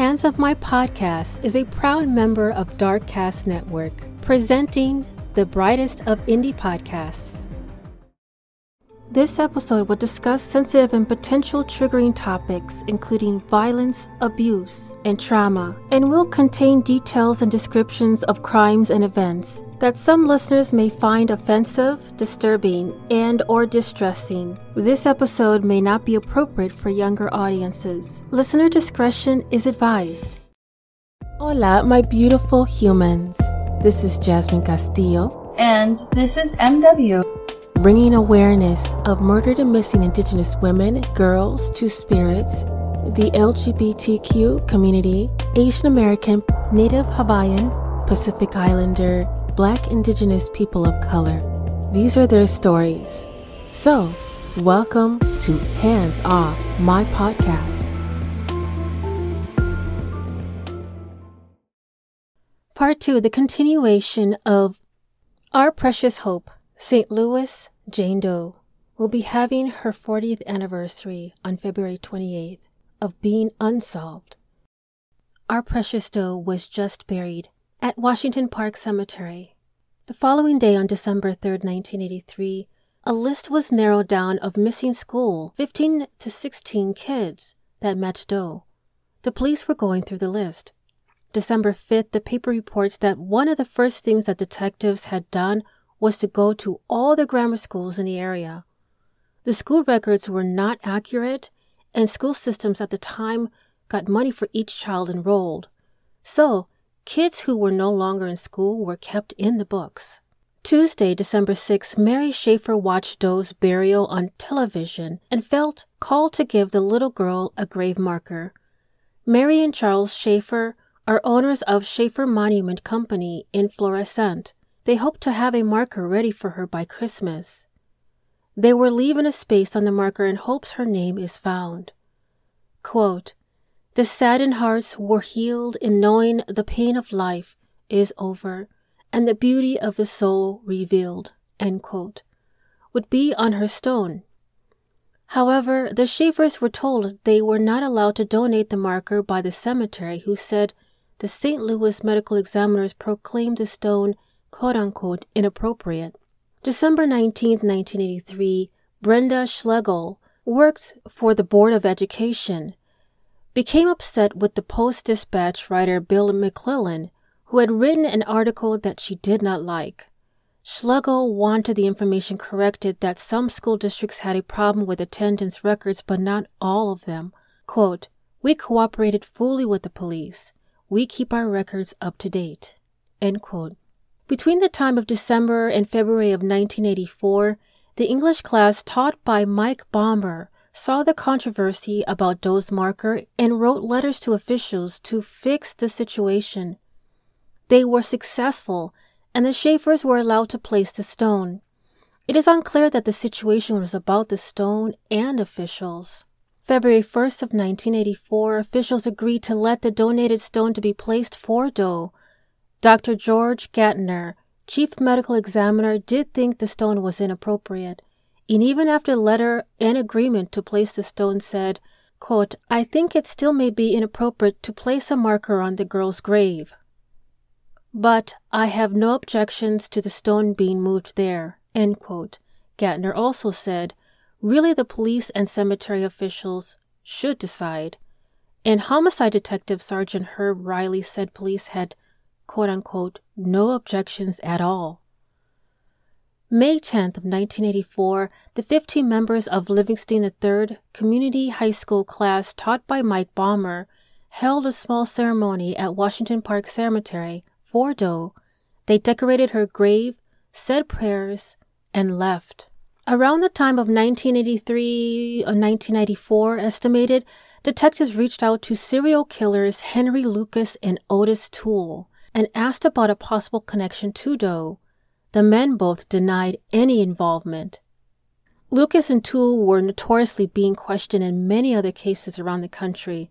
Hands Off My Podcast is a proud member of Darkcast Network, presenting the brightest of indie podcasts. This episode will discuss sensitive and potential triggering topics, including violence, abuse, and trauma, and will contain details and descriptions of crimes and events that some listeners may find offensive, disturbing, and or distressing. This episode may not be appropriate for younger audiences. Listener discretion is advised. Hola, my beautiful humans. This is Jasmine Castillo. And this is MW bringing awareness of murdered and missing Indigenous women, girls, two spirits, the LGBTQ community, Asian American, Native Hawaiian, Pacific Islander, Black Indigenous people of color. These are their stories. So, welcome to Hands Off, my podcast. Part 2 The continuation of Our Precious Hope St. Louis Jane Doe will be having her 40th anniversary on February 28th of being unsolved. Our precious Doe was just buried at Washington Park Cemetery. The following day, on December 3, 1983, a list was narrowed down of missing school 15 to 16 kids that matched Doe. The police were going through the list. December 5th, the paper reports that one of the first things that detectives had done was to go to all the grammar schools in the area. The school records were not accurate, and school systems at the time got money for each child enrolled. So, kids who were no longer in school were kept in the books. Tuesday, December 6, Mary Schaefer watched Doe's burial on television and felt called to give the little girl a grave marker. Mary and Charles Schaefer are owners of Schaefer Monument Company in Florissant. They hoped to have a marker ready for her by Christmas. They were leaving a space on the marker in hopes her name is found. Quote, the saddened hearts were healed in knowing the pain of life is over and the beauty of the soul revealed, quote, would be on her stone. However, the Schaefers were told they were not allowed to donate the marker by the cemetery, who said the St. Louis medical examiners proclaimed the stone quote unquote inappropriate. December 19, 1983, Brenda Schlegel works for the Board of Education, became upset with the Post Dispatch writer Bill McClellan, who had written an article that she did not like. Schlegel wanted the information corrected that some school districts had a problem with attendance records, but not all of them. Quote, We cooperated fully with the police. We keep our records up to date. End quote. Between the time of December and February of 1984, the English class taught by Mike Bomber saw the controversy about Doe's marker and wrote letters to officials to fix the situation. They were successful, and the Schaefers were allowed to place the stone. It is unclear that the situation was about the stone and officials. February 1st of 1984, officials agreed to let the donated stone to be placed for Doe, Dr. George Gantner, chief medical examiner, did think the stone was inappropriate, and even after letter and agreement to place the stone said, quote, I think it still may be inappropriate to place a marker on the girl's grave. But I have no objections to the stone being moved there, end quote. Gantner also said, really the police and cemetery officials should decide. And homicide detective Sergeant Herb Riley said police had quote unquote, no objections at all. May 10th of 1984, the 15 members of Livingston III Community High School class taught by Mike Bomber held a small ceremony at Washington Park Cemetery for Doe. They decorated her grave, said prayers, and left. Around the time of 1983 or uh, 1994, estimated, detectives reached out to serial killers Henry Lucas and Otis Toole and asked about a possible connection to Doe. The men both denied any involvement. Lucas and Toole were notoriously being questioned in many other cases around the country.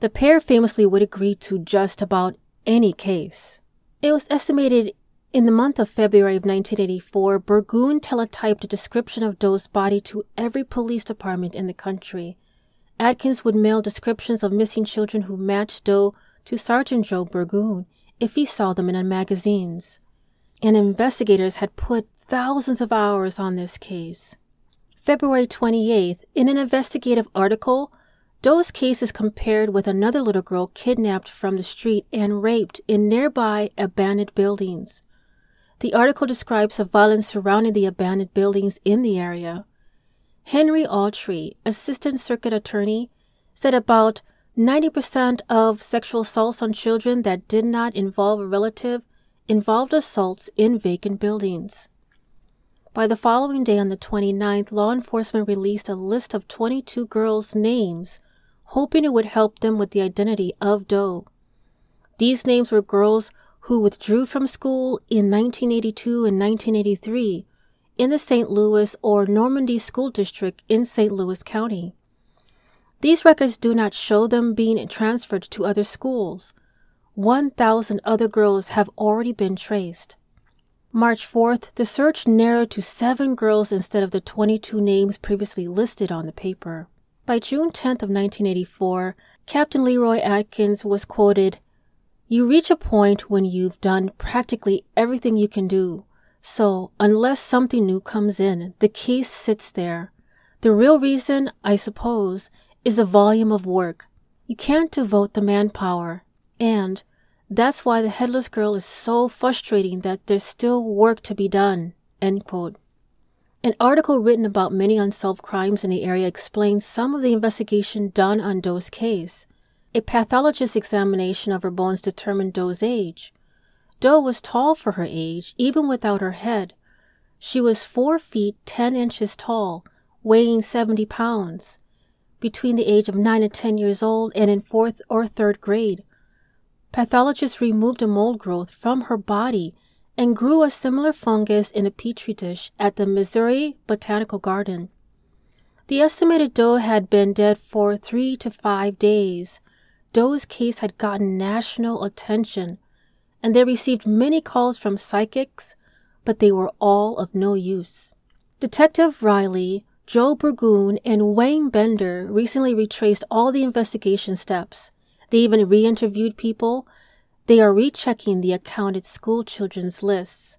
The pair famously would agree to just about any case. It was estimated in the month of February of 1984, Burgoon teletyped a description of Doe's body to every police department in the country, Atkins would mail descriptions of missing children who matched Doe to Sergeant Joe Burgoon if he saw them in magazines. And investigators had put thousands of hours on this case. February 28th, in an investigative article, Doe's case is compared with another little girl kidnapped from the street and raped in nearby abandoned buildings. The article describes the violence surrounding the abandoned buildings in the area. Henry Autry, assistant circuit attorney, said about 90% of sexual assaults on children that did not involve a relative involved assaults in vacant buildings. By the following day, on the 29th, law enforcement released a list of 22 girls' names, hoping it would help them with the identity of Doe. These names were girls who withdrew from school in 1982 and 1983 in the St. Louis or Normandy School District in St. Louis County. These records do not show them being transferred to other schools. 1,000 other girls have already been traced. March 4th, the search narrowed to seven girls instead of the 22 names previously listed on the paper. By June 10th of 1984, Captain Leroy Atkins was quoted, You reach a point when you've done practically everything you can do. So, unless something new comes in, the case sits there. The real reason, I suppose, is the volume of work. You can't devote the manpower. And that's why the headless girl is so frustrating that there's still work to be done. End quote. An article written about many unsolved crimes in the area explains some of the investigation done on Doe's case. A pathologist's examination of her bones determined Doe's age. Doe was tall for her age, even without her head. She was 4 feet 10 inches tall, weighing 70 pounds between the age of 9 and 10 years old and in fourth or third grade. Pathologists removed a mold growth from her body and grew a similar fungus in a petri dish at the Missouri Botanical Garden. The estimated Doe had been dead for three to five days. Doe's case had gotten national attention, and they received many calls from psychics, but they were all of no use. Detective Riley Joe Burgoon and Wayne Bender recently retraced all the investigation steps. They even re interviewed people. They are rechecking the accounted school children's lists.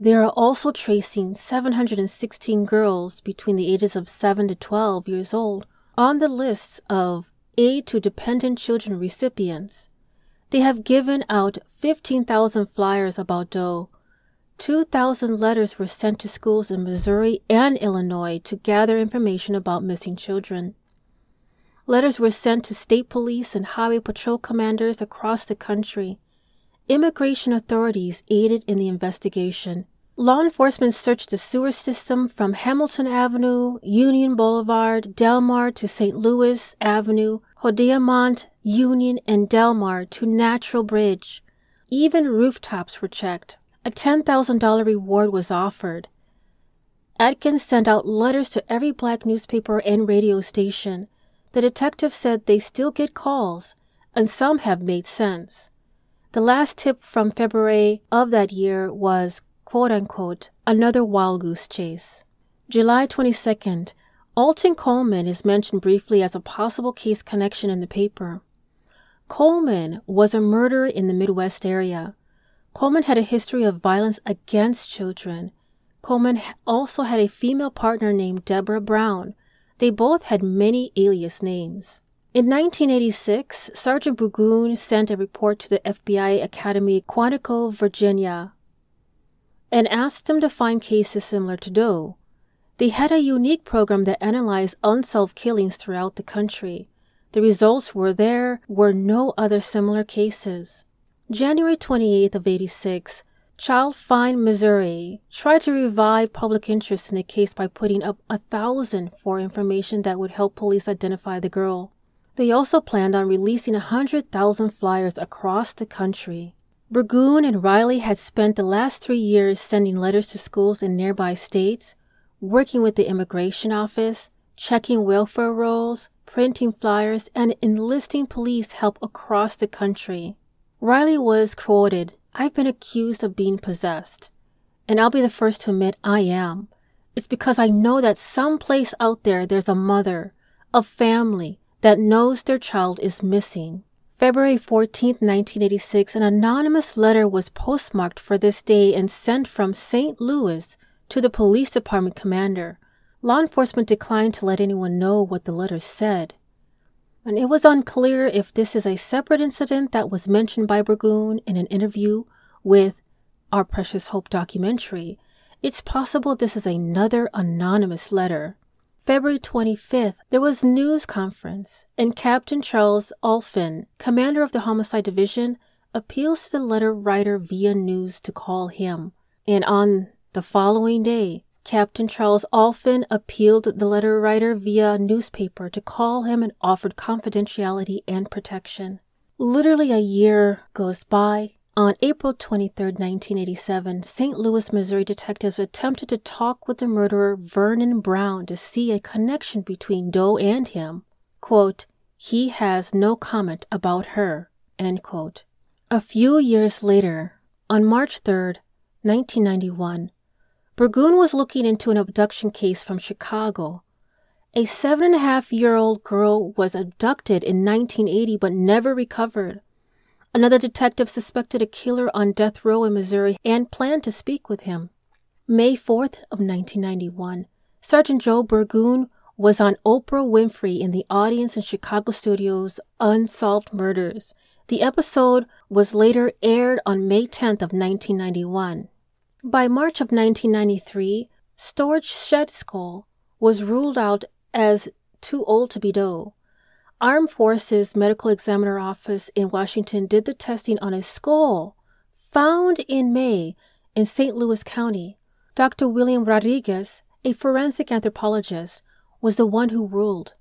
They are also tracing 716 girls between the ages of 7 to 12 years old on the lists of aid to dependent children recipients. They have given out 15,000 flyers about Doe 2,000 letters were sent to schools in Missouri and Illinois to gather information about missing children. Letters were sent to state police and highway patrol commanders across the country. Immigration authorities aided in the investigation. Law enforcement searched the sewer system from Hamilton Avenue, Union Boulevard, Delmar to St. Louis Avenue, Hodiamont, Union, and Delmar to Natural Bridge. Even rooftops were checked. A $10,000 reward was offered. Atkins sent out letters to every black newspaper and radio station. The detective said they still get calls, and some have made sense. The last tip from February of that year was, quote unquote, another wild goose chase. July 22nd, Alton Coleman is mentioned briefly as a possible case connection in the paper. Coleman was a murderer in the Midwest area. Coleman had a history of violence against children. Coleman also had a female partner named Deborah Brown. They both had many alias names. In 1986, Sergeant Burgoon sent a report to the FBI Academy, Quantico, Virginia, and asked them to find cases similar to Doe. They had a unique program that analyzed unsolved killings throughout the country. The results were there were no other similar cases. January 28th of 86, Child Find Missouri tried to revive public interest in the case by putting up a thousand for information that would help police identify the girl. They also planned on releasing a hundred thousand flyers across the country. Burgoon and Riley had spent the last three years sending letters to schools in nearby states, working with the immigration office, checking welfare rolls, printing flyers, and enlisting police help across the country. Riley was quoted, I've been accused of being possessed, and I'll be the first to admit I am. It's because I know that someplace out there there's a mother, a family that knows their child is missing. February 14, 1986, an anonymous letter was postmarked for this day and sent from St. Louis to the police department commander. Law enforcement declined to let anyone know what the letter said. And it was unclear if this is a separate incident that was mentioned by Burgoon in an interview with Our Precious Hope documentary. It's possible this is another anonymous letter. February 25th, there was news conference, and Captain Charles Alphin, commander of the Homicide Division, appeals to the letter writer via news to call him. And on the following day, Captain Charles Alphin appealed the letter writer via newspaper to call him and offered confidentiality and protection. Literally a year goes by, on April 23, 1987, St. Louis, Missouri detectives attempted to talk with the murderer Vernon Brown to see a connection between Doe and him. Quote, he has no comment about her. End quote. A few years later, on March 3, 1991, Burgoon was looking into an abduction case from Chicago. A seven and a half year old girl was abducted in 1980 but never recovered. Another detective suspected a killer on death row in Missouri and planned to speak with him. May 4th of 1991, Sergeant Joe Burgoon was on Oprah Winfrey in the audience in Chicago studios Unsolved Murders. The episode was later aired on May 10th of 1991. By March of 1993, Storage Shed Skull was ruled out as too old to be Doe. Armed Forces Medical Examiner Office in Washington did the testing on a skull found in May in St. Louis County. Dr. William Rodriguez, a forensic anthropologist, was the one who ruled.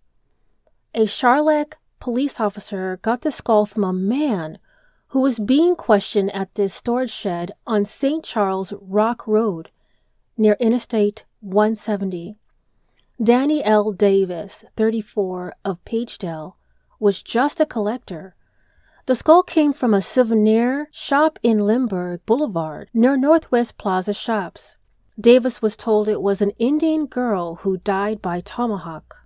A Charlack police officer got the skull from a man who was being questioned at this storage shed on St. Charles Rock Road near Interstate 170. Danny L. Davis, 34, of Pagedale, was just a collector. The skull came from a souvenir shop in Lindbergh Boulevard, near Northwest Plaza Shops. Davis was told it was an Indian girl who died by tomahawk.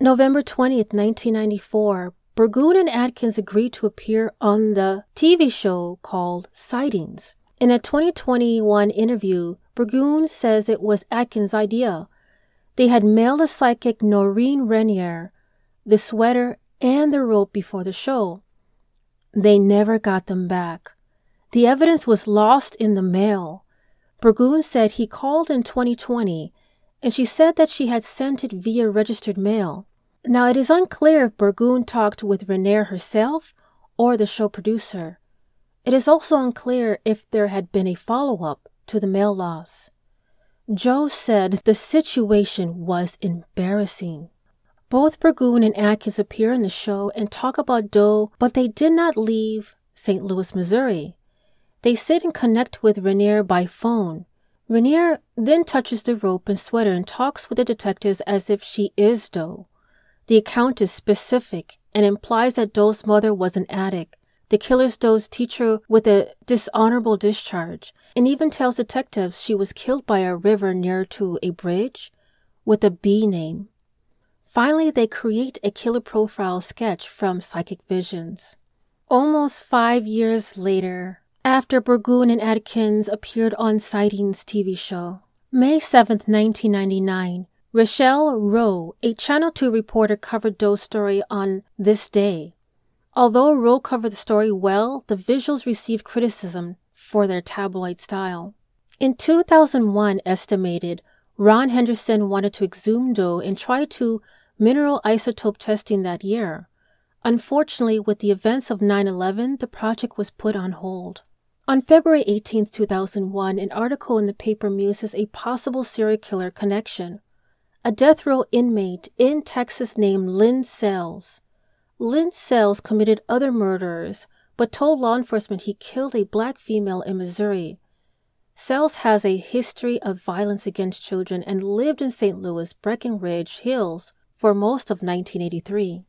November 20th, 1994, Burgoon and Atkins agreed to appear on the TV show called Sightings. In a 2021 interview, Burgoon says it was Atkins' idea they had mailed a psychic Noreen Renier the sweater and the rope before the show. They never got them back. The evidence was lost in the mail. Burgoon said he called in 2020 and she said that she had sent it via registered mail. Now, it is unclear if Burgoon talked with Renier herself or the show producer. It is also unclear if there had been a follow up to the mail loss. Joe said the situation was embarrassing. Both Burgoon and Atkins appear in the show and talk about Doe, but they did not leave St. Louis, Missouri. They sit and connect with Renier by phone. Renier then touches the rope and sweater and talks with the detectives as if she is Doe. The account is specific and implies that Doe's mother was an addict the killer's Doe's teacher with a dishonorable discharge, and even tells detectives she was killed by a river near to a bridge with a B name. Finally, they create a killer profile sketch from psychic visions. Almost five years later, after Burgoon and Atkins appeared on Sightings TV show, May 7, 1999, Rochelle Rowe, a Channel 2 reporter, covered Doe's story on this day. Although Rowe covered the story well, the visuals received criticism for their tabloid style. In 2001, estimated, Ron Henderson wanted to exhume Doe and try to mineral isotope testing that year. Unfortunately, with the events of 9 11, the project was put on hold. On February 18, 2001, an article in the paper muses a possible serial killer connection. A death row inmate in Texas named Lynn Sells Lynn Sells committed other murders, but told law enforcement he killed a black female in Missouri. Sells has a history of violence against children and lived in St. Louis Breckenridge Hills for most of 1983.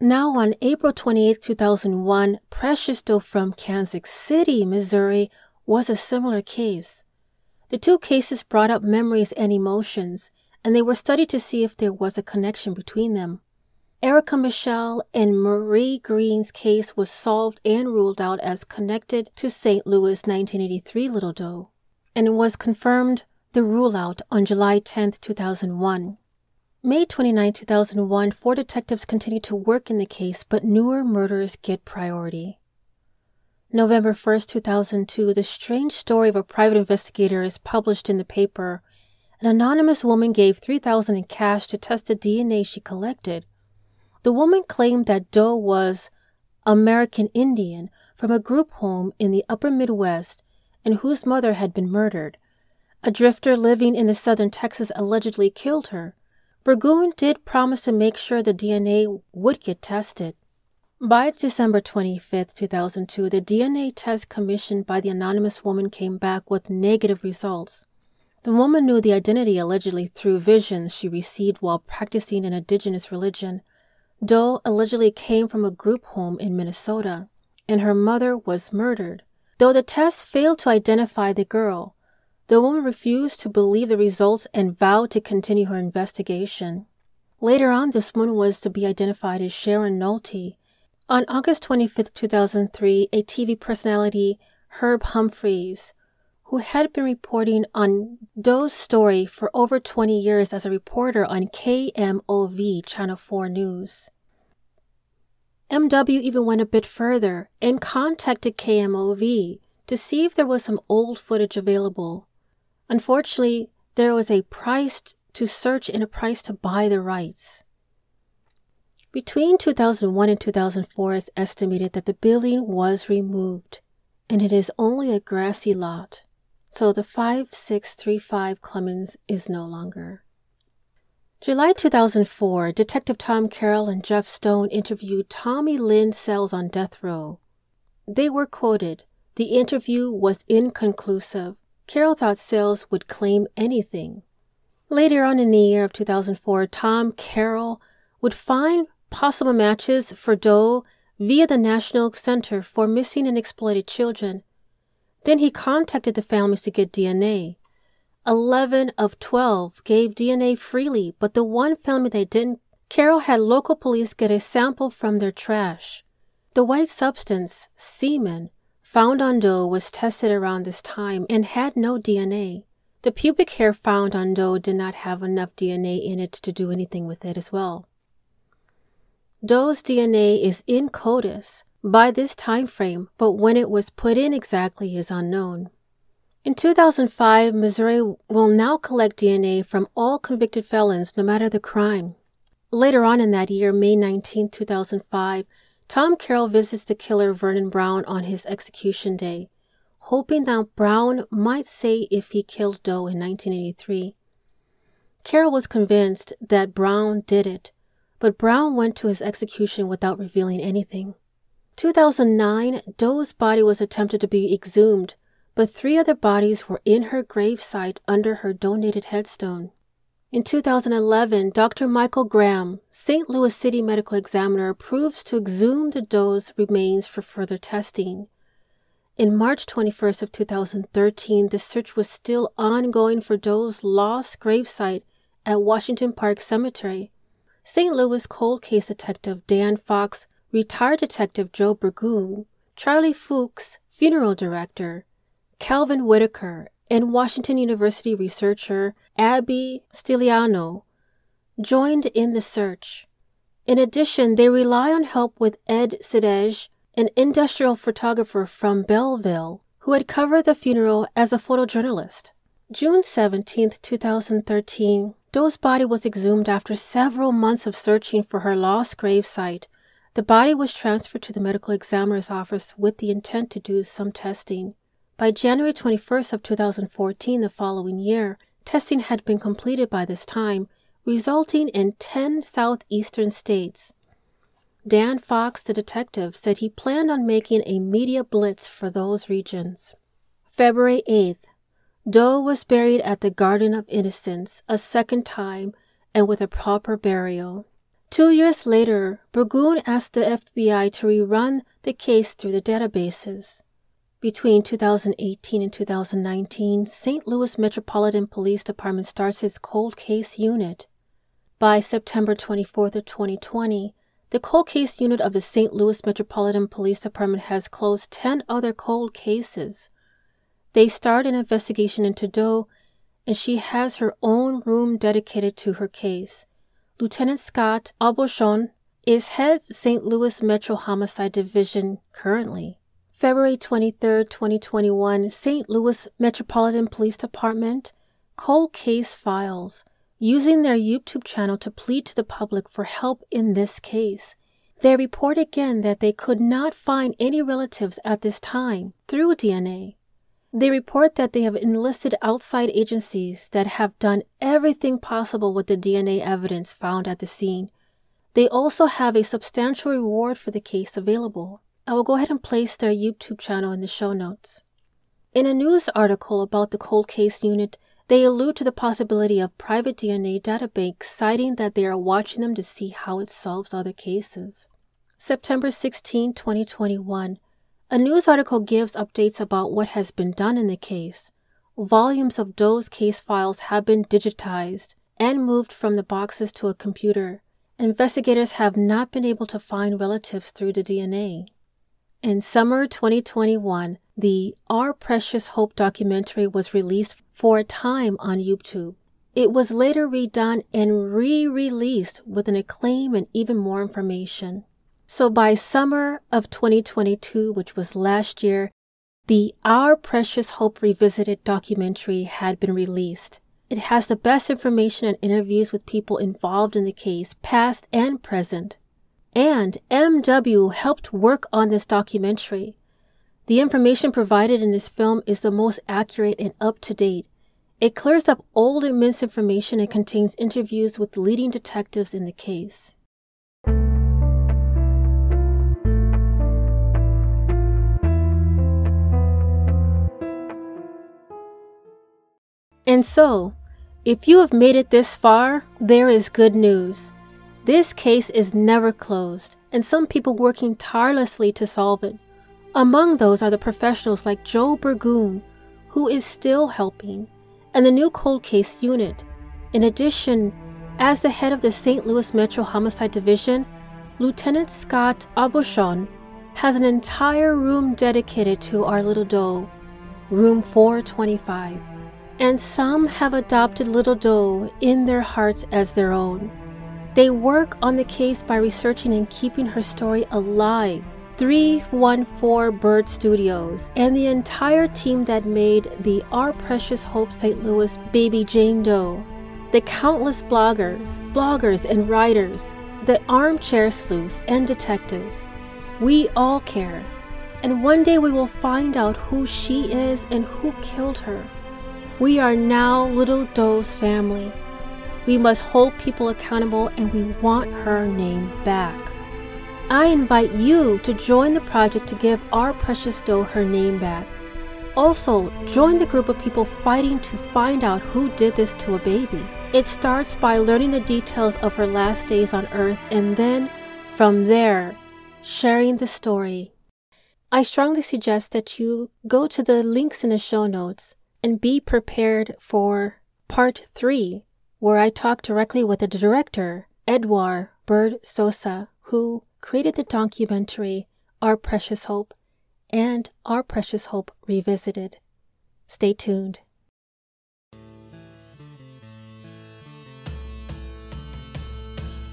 Now, on April 28, 2001, Precious Doe from Kansas City, Missouri, was a similar case. The two cases brought up memories and emotions, and they were studied to see if there was a connection between them. Erica Michelle and Marie Green's case was solved and ruled out as connected to St. Louis 1983 Little Doe, and it was confirmed the rule out on July 10, 2001. May 29, 2001, four detectives continue to work in the case, but newer murders get priority. November 1, 2002, the strange story of a private investigator is published in the paper. An anonymous woman gave 3000 in cash to test the DNA she collected. The woman claimed that Doe was American Indian from a group home in the upper Midwest and whose mother had been murdered. A drifter living in the southern Texas allegedly killed her. Burgoon did promise to make sure the DNA would get tested. By December 25, 2002, the DNA test commissioned by the anonymous woman came back with negative results. The woman knew the identity allegedly through visions she received while practicing an indigenous religion. Doe allegedly came from a group home in Minnesota, and her mother was murdered. Though the test failed to identify the girl, the woman refused to believe the results and vowed to continue her investigation. Later on, this woman was to be identified as Sharon Nolte. On August 25, 2003, a TV personality, Herb Humphreys, who had been reporting on Doe's story for over 20 years as a reporter on KMOV Channel 4 News. MW even went a bit further and contacted KMOV to see if there was some old footage available. Unfortunately, there was a price to search and a price to buy the rights. Between 2001 and 2004, it's estimated that the building was removed, and it is only a grassy lot, so the 5635 Clemens is no longer. July 2004, Detective Tom Carroll and Jeff Stone interviewed Tommy Lynn Sells on death row. They were quoted, The interview was inconclusive. Carroll thought Sells would claim anything. Later on in the year of 2004, Tom Carroll would find possible matches for Doe via the National Center for Missing and Exploited Children. Then he contacted the families to get DNA. 11 of 12 gave DNA freely, but the one family they didn't, Carroll had local police get a sample from their trash. The white substance, semen, found on Doe was tested around this time and had no DNA. The pubic hair found on Doe did not have enough DNA in it to do anything with it as well. Doe's DNA is in CODIS by this time frame, but when it was put in exactly is unknown. In 2005, Missouri will now collect DNA from all convicted felons no matter the crime. Later on in that year, May 19, 2005, Tom Carroll visits the killer Vernon Brown on his execution day, hoping that Brown might say if he killed Doe in 1983. Carroll was convinced that Brown did it, but Brown went to his execution without revealing anything. 2009, Doe's body was attempted to be exhumed, but three other bodies were in her gravesite under her donated headstone. In 2011, Dr. Michael Graham, St. Louis City Medical Examiner, approves to exhume the Doe's remains for further testing. In March 21st of 2013, the search was still ongoing for Doe's lost gravesite at Washington Park Cemetery. St. Louis cold case detective Dan Fox, retired detective Joe Burgoon, Charlie Fuchs, funeral director, Calvin Whitaker, and Washington University researcher Abby Stiliano joined in the search. In addition, they rely on help with Ed Sidej, an industrial photographer from Belleville, who had covered the funeral as a photojournalist. June 17, 2013, Doe's body was exhumed after several months of searching for her lost gravesite. The body was transferred to the medical examiner's office with the intent to do some testing. By January 21st of 2014, the following year, testing had been completed by this time, resulting in 10 southeastern states. Dan Fox, the detective, said he planned on making a media blitz for those regions. February 8th, Doe was buried at the Garden of Innocence a second time and with a proper burial. Two years later, Burgoon asked the FBI to rerun the case through the databases. Between 2018 and 2019, St. Louis Metropolitan Police Department starts its cold case unit. By September 24th of 2020, the cold case unit of the St. Louis Metropolitan Police Department has closed 10 other cold cases. They start an investigation into Doe, and she has her own room dedicated to her case. Lieutenant Scott Aubuchon is head St. Louis Metro Homicide Division currently. February 23, 2021, St. Louis Metropolitan Police Department Cold Case Files, using their YouTube channel to plead to the public for help in this case. They report again that they could not find any relatives at this time through DNA. They report that they have enlisted outside agencies that have done everything possible with the DNA evidence found at the scene. They also have a substantial reward for the case available. I will go ahead and place their YouTube channel in the show notes. In a news article about the cold case unit, they allude to the possibility of private DNA databanks citing that they are watching them to see how it solves other cases. September 16, 2021. A news article gives updates about what has been done in the case. Volumes of Doe's case files have been digitized and moved from the boxes to a computer. Investigators have not been able to find relatives through the DNA. In summer 2021, the Our Precious Hope documentary was released for a time on YouTube. It was later redone and re released with an acclaim and even more information. So by summer of 2022, which was last year, the Our Precious Hope Revisited documentary had been released. It has the best information and interviews with people involved in the case, past and present. And MW helped work on this documentary. The information provided in this film is the most accurate and up to date. It clears up old and misinformation and contains interviews with leading detectives in the case. And so, if you have made it this far, there is good news. This case is never closed, and some people working tirelessly to solve it. Among those are the professionals like Joe Burgoon, who is still helping, and the new cold case unit. In addition, as the head of the St. Louis Metro Homicide Division, Lieutenant Scott Aubuchon has an entire room dedicated to our little Doe, room 425 and some have adopted Little Doe in their hearts as their own. They work on the case by researching and keeping her story alive. 314 Bird Studios and the entire team that made the Our Precious Hope St. Louis Baby Jane Doe, the countless bloggers, bloggers, and writers, the armchair sleuths and detectives. We all care. And one day we will find out who she is and who killed her. We are now Little Doe's family. We must hold people accountable and we want her name back. I invite you to join the project to give our precious Doe her name back. Also, join the group of people fighting to find out who did this to a baby. It starts by learning the details of her last days on Earth and then, from there, sharing the story. I strongly suggest that you go to the links in the show notes and be prepared for part three, where I talk directly with the director, Edouard Bird Sosa, who created the documentary Our Precious Hope and Our Precious Hope Revisited. Stay tuned.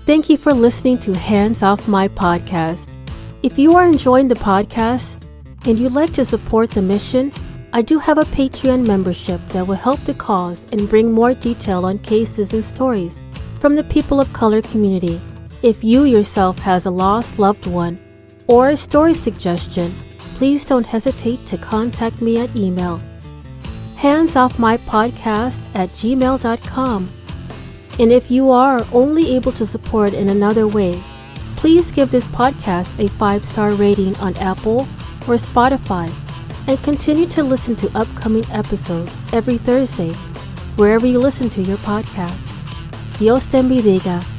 Thank you for listening to Hands Off My podcast. If you are enjoying the podcast and you'd like to support the mission, I do have a Patreon membership that will help the cause and bring more detail on cases and stories from the people of color community. If you yourself has a lost loved one or a story suggestion, please don't hesitate to contact me at email handsoffmypodcast at gmail.com. And if you are only able to support in another way, please give this podcast a five star rating on Apple or Spotify and continue to listen to upcoming episodes every Thursday, wherever you listen to your podcast. Dios te bendiga.